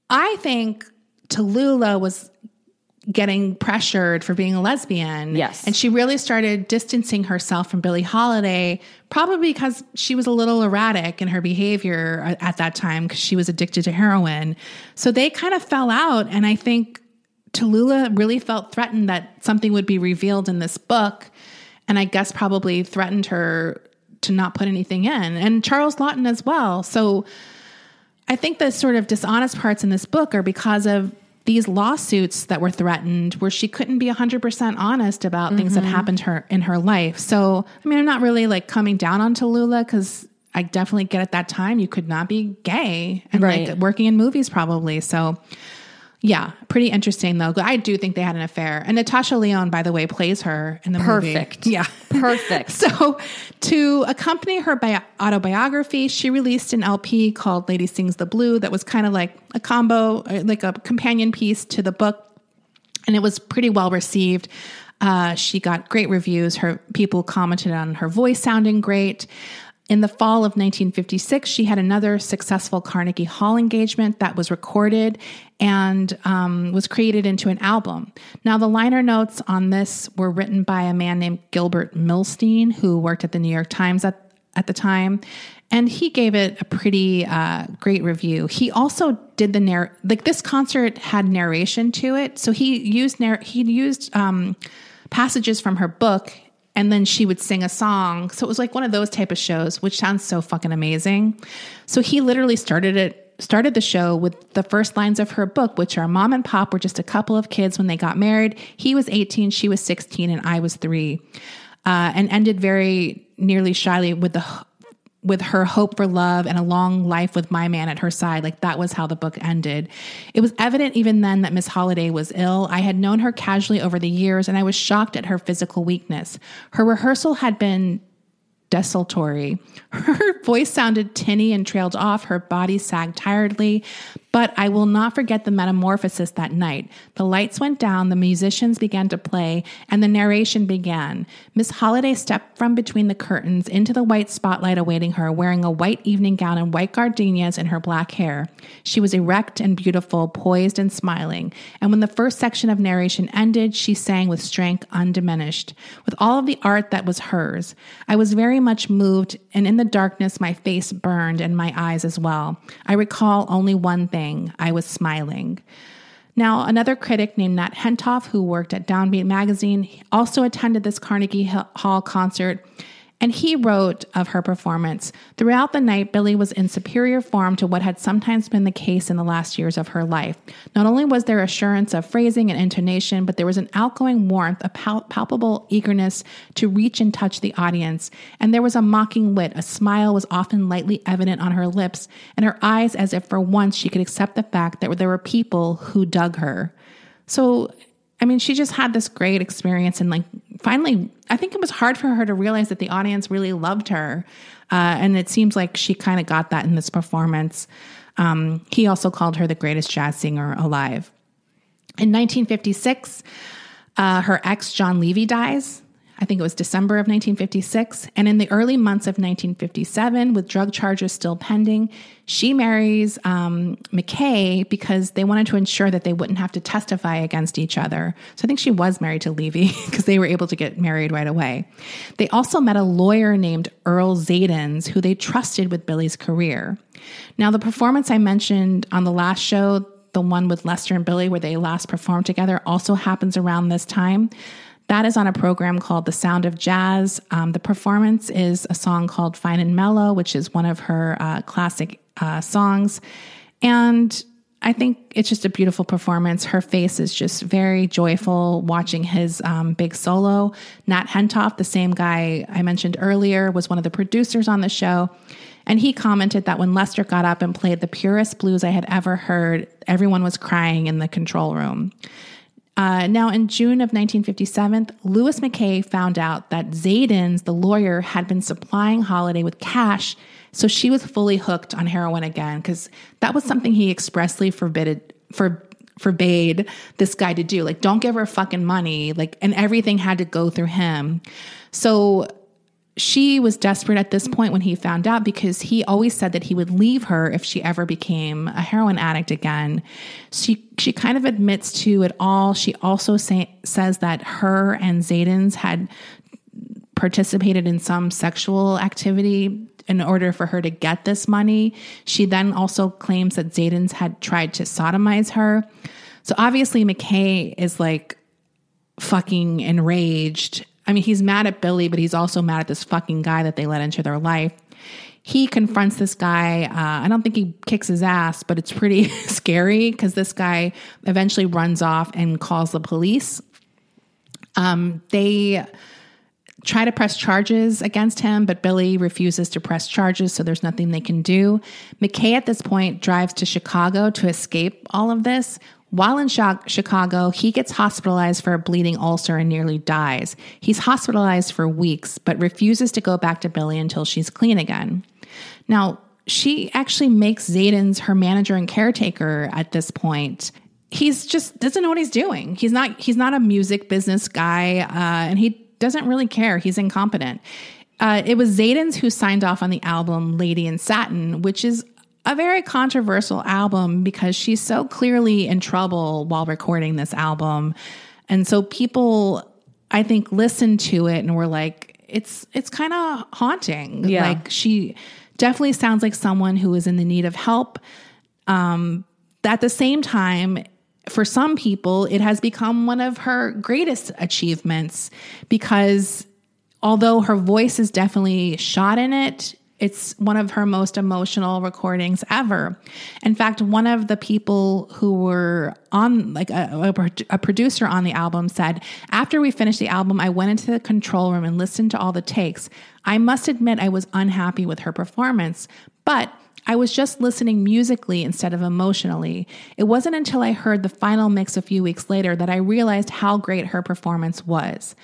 I think Tallulah was getting pressured for being a lesbian. Yes. And she really started distancing herself from Billie Holiday, probably because she was a little erratic in her behavior at that time because she was addicted to heroin. So they kind of fell out. And I think Tallulah really felt threatened that something would be revealed in this book. And I guess probably threatened her to not put anything in. And Charles Laughton as well. So I think the sort of dishonest parts in this book are because of these lawsuits that were threatened where she couldn't be 100% honest about mm-hmm. things that mm-hmm. happened her in her life. So, I mean, I'm not really like coming down on Tallulah because I definitely get at that time you could not be gay and right. like working in movies probably. So, yeah, pretty interesting though. I do think they had an affair. And Natasha Lyonne, by the way, plays her in the Perfect. movie. Yeah. <laughs> Perfect. so to accompany her bi- autobiography, she released an LP called Lady Sings the Blue that was kind of like a combo, uh, like a companion piece to the book. And it was pretty well received. Uh, she got great reviews. Her people commented on her voice sounding great. In the fall of 1956, she had another successful Carnegie Hall engagement that was recorded and um, was created into an album. Now, the liner notes on this were written by a man named Gilbert Millstein, who worked at the New York Times at, at the time. And he gave it a pretty uh, great review. He also did the narr like this concert had narration to it, so he used narr- he used um, passages from her book and then she would sing a song. So it was like one of those type of shows, which sounds so fucking amazing. So he literally started it started the show with the first lines of her book, which are mom and pop were just a couple of kids when they got married. He was 18, she was 16, and I was three. Uh, and ended very nearly shyly with the with her hope for love and a long life with my man at her side. Like that was how the book ended. It was evident even then that Miss Holiday was ill. I had known her casually over the years and I was shocked at her physical weakness. Her rehearsal had been desultory. <laughs> Her voice sounded tinny and trailed off. Her body sagged tiredly. But I will not forget the metamorphosis that night. The lights went down, the musicians began to play, and the narration began. Miss Holiday stepped from between the curtains into the white spotlight awaiting her, wearing a white evening gown and white gardenias in her black hair. She was erect and beautiful, poised and smiling. And when the first section of narration ended, she sang with strength undiminished, with all of the art that was hers. I was very much moved, and in the darkness, my face burned and my eyes as well. I recall only one thing. I was smiling. Now, another critic named Nat Hentoff, who worked at Downbeat magazine, also attended this Carnegie Hall concert and he wrote of her performance Throughout the night, Billie was in superior form to what had sometimes been the case in the last years of her life. Not only was there assurance of phrasing and intonation, but there was an outgoing warmth, a pal- palpable eagerness to reach and touch the audience. And there was a mocking wit. A smile was often lightly evident on her lips, and her eyes as if for once she could accept the fact that there were people who dug her. So I mean, she just had this great experience and like finally, I think it was hard for her to realize that the audience really loved her. Uh, and it seems like she kind of got that in this performance. Um, he also called her the greatest jazz singer alive. In 1956, uh, her ex, John Levy, dies. I think it was December of 1956. And in the early months of 1957, with drug charges still pending, she marries um, McKay because they wanted to ensure that they wouldn't have to testify against each other. So I think she was married to Levy <laughs> because they were able to get married right away. They also met a lawyer named Earl Zaidins who they trusted with Billie's career. Now, the performance I mentioned on the last show, the one with Lester and Billy where they last performed together, also happens around this time. That is on a program called The Sound of Jazz. Um, the performance is a song called Fine and Mellow, which is one of her uh, classic uh, songs. And I think it's just a beautiful performance. Her face is just very joyful watching his um, big solo. Nat Hentoff, the same guy I mentioned earlier, was one of the producers on the show. And he commented that when Lester got up and played the purest blues I had ever heard, everyone was crying in the control room. Uh, now, in June of 1957, Louis McKay found out that Zaidins, the lawyer, had been supplying Holiday with cash, so she was fully hooked on heroin again because that was something he expressly forbid for forbade this guy to do. Like, don't give her fucking money. Like, and everything had to go through him. So she was desperate at this point when he found out because he always said that he would leave her if she ever became a heroin addict again. She she kind of admits to it all. She also say, says that her and Zaidins had participated in some sexual activity in order for her to get this money. She then also claims that Zaidins had tried to sodomize her. So obviously McKay is like fucking enraged I mean, he's mad at Billie, but he's also mad at this fucking guy that they let into their life. He confronts this guy. Uh, I don't think he kicks his ass, but it's pretty <laughs> scary because this guy eventually runs off and calls the police. Um, they try to press charges against him, but Billie refuses to press charges, so there's nothing they can do. McKay at this point drives to Chicago to escape all of this, while in Chicago, he gets hospitalized for a bleeding ulcer and nearly dies. He's hospitalized for weeks, but refuses to go back to Billie until she's clean again. Now, she actually makes Zaidins her manager and caretaker at this point. He's just doesn't know what he's doing. He's not he's not a music business guy, uh, and he doesn't really care. He's incompetent. Uh, it was Zaidins who signed off on the album Lady in Satin, which is a very controversial album because she's so clearly in trouble while recording this album. And so people I think listened to it and were like it's it's kind of haunting. Yeah. Like she definitely sounds like someone who is in the need of help. Um at the same time for some people it has become one of her greatest achievements because although her voice is definitely shot in it it's one of her most emotional recordings ever. In fact, one of the people who were on, like a, a, producer on the album, said, After we finished the album, I went into the control room and listened to all the takes. I must admit, I was unhappy with her performance, but I was just listening musically instead of emotionally. It wasn't until I heard the final mix a few weeks later that I realized how great her performance was.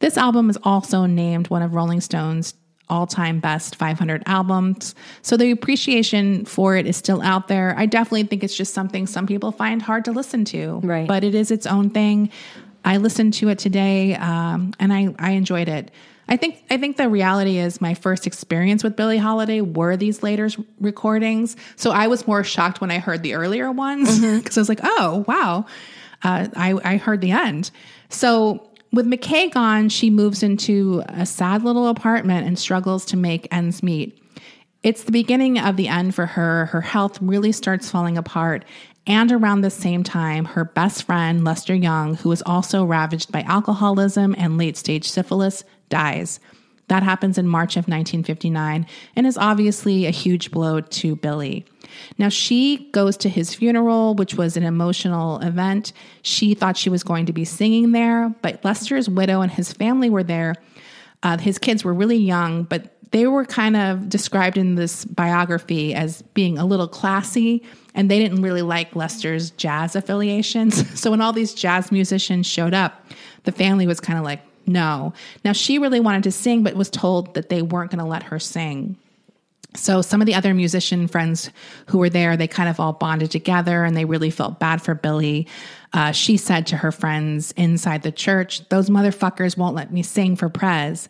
This album is also named one of Rolling Stone's all time best 500 albums. So the appreciation for it is still out there. I definitely think it's just something some people find hard to listen to. Right. But it is its own thing. I listened to it today um, and I, I enjoyed it. I think I think the reality is my first experience with Billie Holiday were these later recordings. So I was more shocked when I heard the earlier ones because mm-hmm. <laughs> I was like, oh wow, uh, I I heard the end. So with McKay gone, she moves into a sad little apartment and struggles to make ends meet. It's the beginning of the end for her. Her health really starts falling apart. And around the same time, her best friend, Lester Young, who is also ravaged by alcoholism and late stage syphilis, dies. That happens in March of 1959 and is obviously a huge blow to Billie. Now, she goes to his funeral, which was an emotional event. She thought she was going to be singing there, but Lester's widow and his family were there. Uh, his kids were really young, but they were kind of described in this biography as being a little classy, and they didn't really like Lester's jazz affiliations. <laughs> So when all these jazz musicians showed up, the family was kind of like, no. Now, she really wanted to sing, but was told that they weren't going to let her sing. So some of the other musician friends who were there, they kind of all bonded together and they really felt bad for Billie. Uh, she said to her friends inside the church, those motherfuckers won't let me sing for Prez.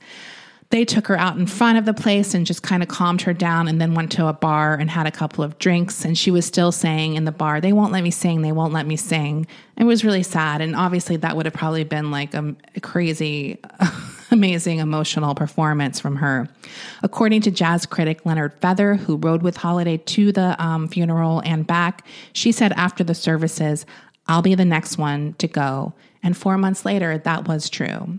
They took her out in front of the place and just kind of calmed her down and then went to a bar and had a couple of drinks. And she was still saying in the bar, they won't let me sing, they won't let me sing. It was really sad. And obviously, that would have probably been like a, a crazy <laughs> <laughs> amazing emotional performance from her. According to jazz critic Leonard Feather, who rode with Holiday to the um, funeral and back, she said after the services, I'll be the next one to go. And four months later, that was true.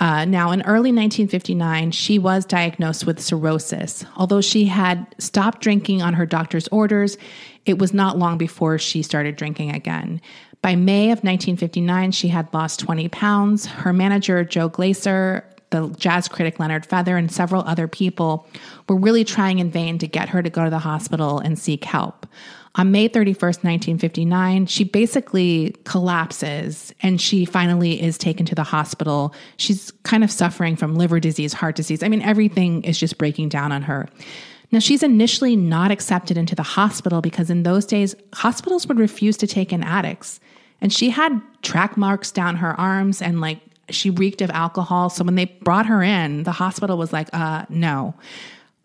Uh, now, in early 1959, she was diagnosed with cirrhosis. Although she had stopped drinking on her doctor's orders, it was not long before she started drinking again. By May of 1959, she had lost 20 pounds. Her manager, Joe Glaser, the jazz critic Leonard Feather, and several other people were really trying in vain to get her to go to the hospital and seek help. On May 31st, 1959, she basically collapses and she finally is taken to the hospital. She's kind of suffering from liver disease, heart disease. I mean, everything is just breaking down on her. Now, she's initially not accepted into the hospital because in those days, hospitals would refuse to take in addicts. And she had track marks down her arms and like she reeked of alcohol. So when they brought her in, the hospital was like, uh, no.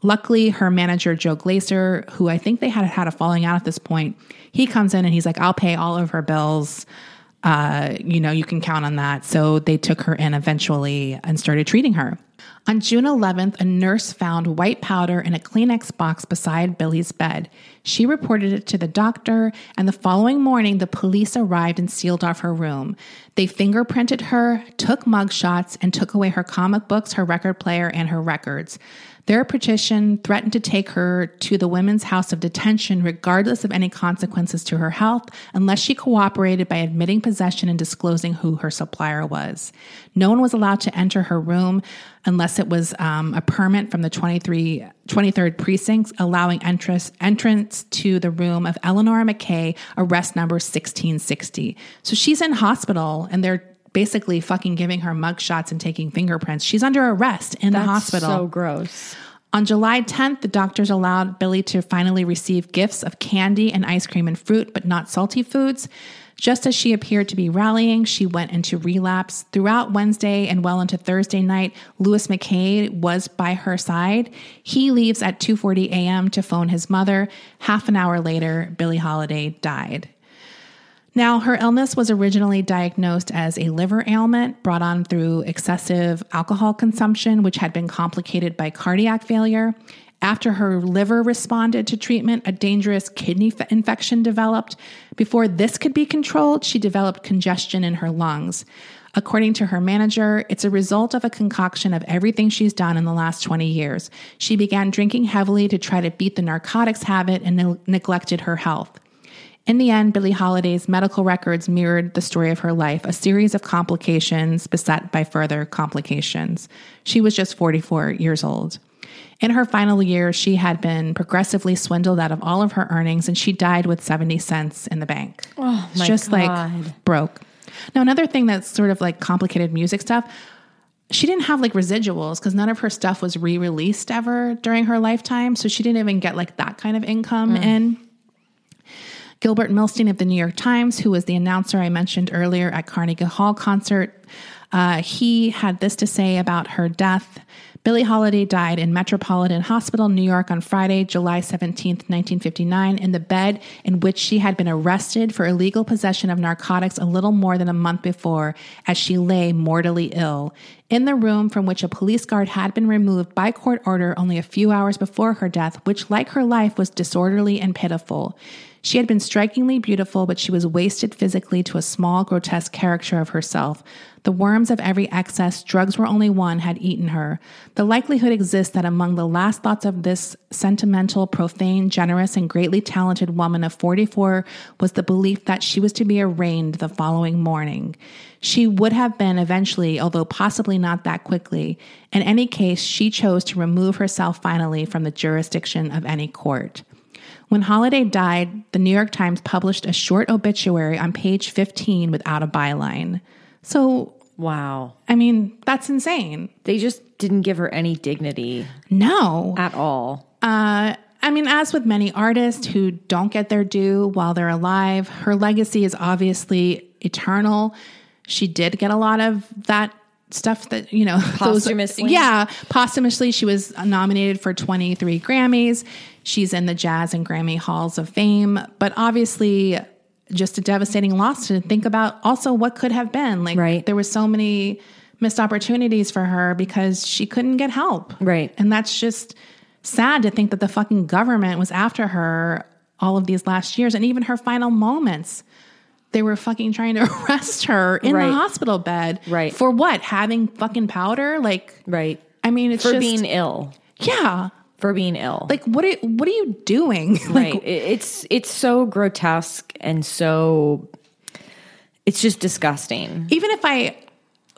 Luckily, her manager, Joe Glaser, who I think they had had a falling out at this point, he comes in and he's like, I'll pay all of her bills. Uh, you know, you can count on that. So they took her in eventually and started treating her. On June 11th, a nurse found white powder in a Kleenex box beside Billie's bed. She reported it to the doctor, and the following morning, the police arrived and sealed off her room. They fingerprinted her, took mugshots, and took away her comic books, her record player, and her records. Their petition threatened to take her to the Women's House of Detention, regardless of any consequences to her health, unless she cooperated by admitting possession and disclosing who her supplier was. No one was allowed to enter her room unless it was um, a permit from the 23, 23rd precinct allowing entrance, entrance to the room of Eleanor McKay, arrest number 1660. So she's in hospital and they're basically fucking giving her mugshots and taking fingerprints. She's under arrest in That's the hospital. So gross. On July 10th, the doctors allowed Billie to finally receive gifts of candy and ice cream and fruit, but not salty foods. Just as she appeared to be rallying, she went into relapse. Throughout Wednesday and well into Thursday night, Louis McKay was by her side. He leaves at 2:40 a.m. to phone his mother. Half an hour later, Billie Holiday died. Now, her illness was originally diagnosed as a liver ailment brought on through excessive alcohol consumption, which had been complicated by cardiac failure. After her liver responded to treatment, a dangerous kidney f- infection developed. Before this could be controlled, she developed congestion in her lungs. According to her manager, it's a result of a concoction of everything she's done in the last 20 years. She began drinking heavily to try to beat the narcotics habit and ne- neglected her health. In the end, Billie Holiday's medical records mirrored the story of her life, a series of complications beset by further complications. She was just 44 years old. In her final years, she had been progressively swindled out of all of her earnings and she died with 70 cents in the bank. Oh, my just God. like broke. Now, another thing that's sort of like complicated music stuff, she didn't have like residuals because none of her stuff was re released ever during her lifetime. So she didn't even get like that kind of income mm. in. Gilbert Millstein of the New York Times, who was the announcer I mentioned earlier at Carnegie Hall concert, uh, he had this to say about her death. Billie Holiday died in Metropolitan Hospital, New York, on Friday, July 17th, 1959, in the bed in which she had been arrested for illegal possession of narcotics a little more than a month before, as she lay mortally ill. In the room from which a police guard had been removed by court order only a few hours before her death, which, like her life, was disorderly and pitiful. She had been strikingly beautiful, but she was wasted physically to a small, grotesque caricature of herself. The worms of every excess, drugs were only one, had eaten her. The likelihood exists that among the last thoughts of this sentimental, profane, generous, and greatly talented woman of 44 was the belief that she was to be arraigned the following morning. She would have been eventually, although possibly not that quickly. In any case, she chose to remove herself finally from the jurisdiction of any court. When Holiday died, the New York Times published a short obituary on page 15 without a byline. So, Wow. I mean, that's insane. They just didn't give her any dignity No. at all. Uh, I mean, as with many artists who don't get their due while they're alive, her legacy is obviously eternal. She did get a lot of that stuff that, you know, <laughs> those- Posthumously? yeah, posthumously. She was nominated for 23 Grammys. She's in the Jazz and Grammy Halls of Fame, but obviously just a devastating loss to think about also what could have been. Like, Right. there were so many missed opportunities for her because she couldn't get help. Right. And that's just sad to think that the fucking government was after her all of these last years and even her final moments. They were fucking trying to <laughs> arrest her in Right. the hospital bed. Right. For what? Having fucking powder? Like, Right. I mean, it's For just, being ill. yeah. For being ill. Like, what are, what are you doing? <laughs> Like, It- it's it's so grotesque and so it's just disgusting. even if I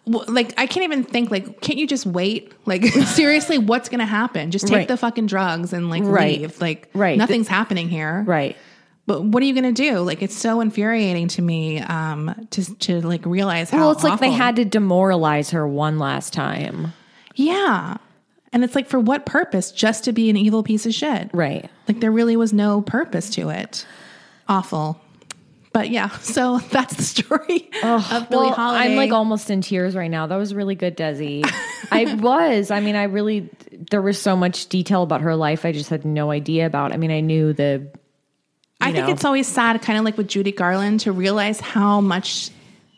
like, I can't even think, like, can't you just wait? Like, <laughs> seriously, what's going to happen? Just take Right. the fucking drugs and, like, Right. leave. Like, Right. nothing's happening here. Right. But what are you going to do? Like, it's so infuriating to me um, to, to, like, realize how Well, it's like they had to demoralize her one last time. Yeah. And it's like, for what purpose? Just to be an evil piece of shit. Right. Like, there really was no purpose to it. Awful. But yeah, <laughs> so that's the story of Billie Well, Holiday. I'm like almost in tears right now. That was really good, Desi. I <laughs> was. I mean, I really there was so much detail about her life I just had no idea about. I mean, I knew the I think know. it's always sad, kind of like with Judy Garland, to realize how much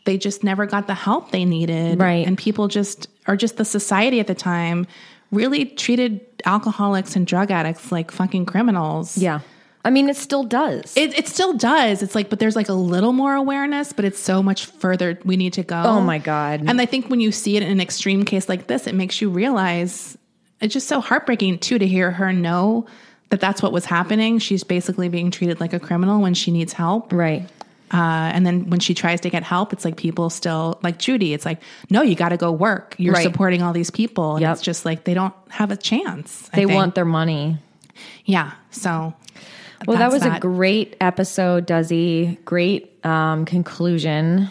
they just never got the help they needed. Right. And people just, or just the society at the time, really treated alcoholics and drug addicts like fucking criminals. yeah. I mean, it still does. It, it still does. It's like, but there's like a little more awareness, but it's so much further we need to go. Oh my God. And I think when you see it in an extreme case like this, it makes you realize it's just so heartbreaking too to hear her know that that's what was happening. She's basically being treated like a criminal when she needs help. right. Uh, and then when she tries to get help, it's like people still like Judy. It's like, no, you got to go work. You're Right. supporting all these people, and Yep. it's just like they don't have a chance. They want their money. yeah. So, Well, that was a great episode, Desi. Great um, conclusion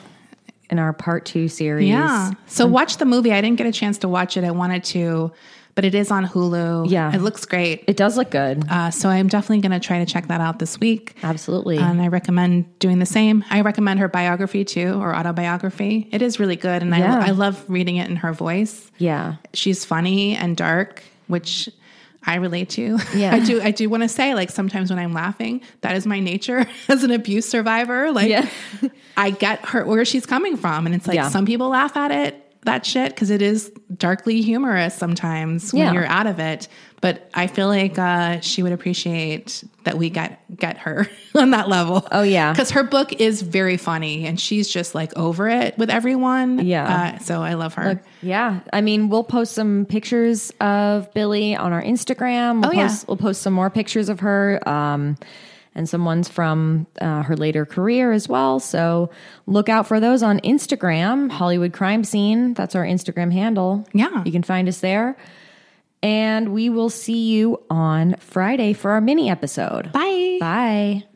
in our part two series. Yeah. So watch the movie. I didn't get a chance to watch it. I wanted to, but it is on Hulu. Yeah. It looks great. It does look good. Uh, so I'm definitely going to try to check that out this week. Absolutely. And I recommend doing the same. I recommend her biography too, or autobiography. It is really good. And Yeah. I, I love reading it in her voice. yeah. She's funny and dark, which I relate to. <laughs> Yeah. I do. I do want to say, like, sometimes when I'm laughing, that is my nature <laughs> as an abuse survivor. Like, Yeah. I get her where she's coming from, and it's like Yeah. some people laugh at it, that shit, because it is darkly humorous sometimes when Yeah. you're out of it. But I feel like uh, she would appreciate that we get get her <laughs> on that level. Oh, yeah. because her book is very funny, and she's just like over it with everyone. Yeah. uh, so I love her. Yeah, I mean, we'll post some pictures of Billie on our Instagram. We'll Oh, yeah. post, we'll post some more pictures of her, um, and some ones from uh, her later career as well. So look out for those on Instagram, Hollywood Crime Scene. That's our Instagram handle. Yeah. you can find us there. And we will see you on Friday for our mini episode. Bye. Bye.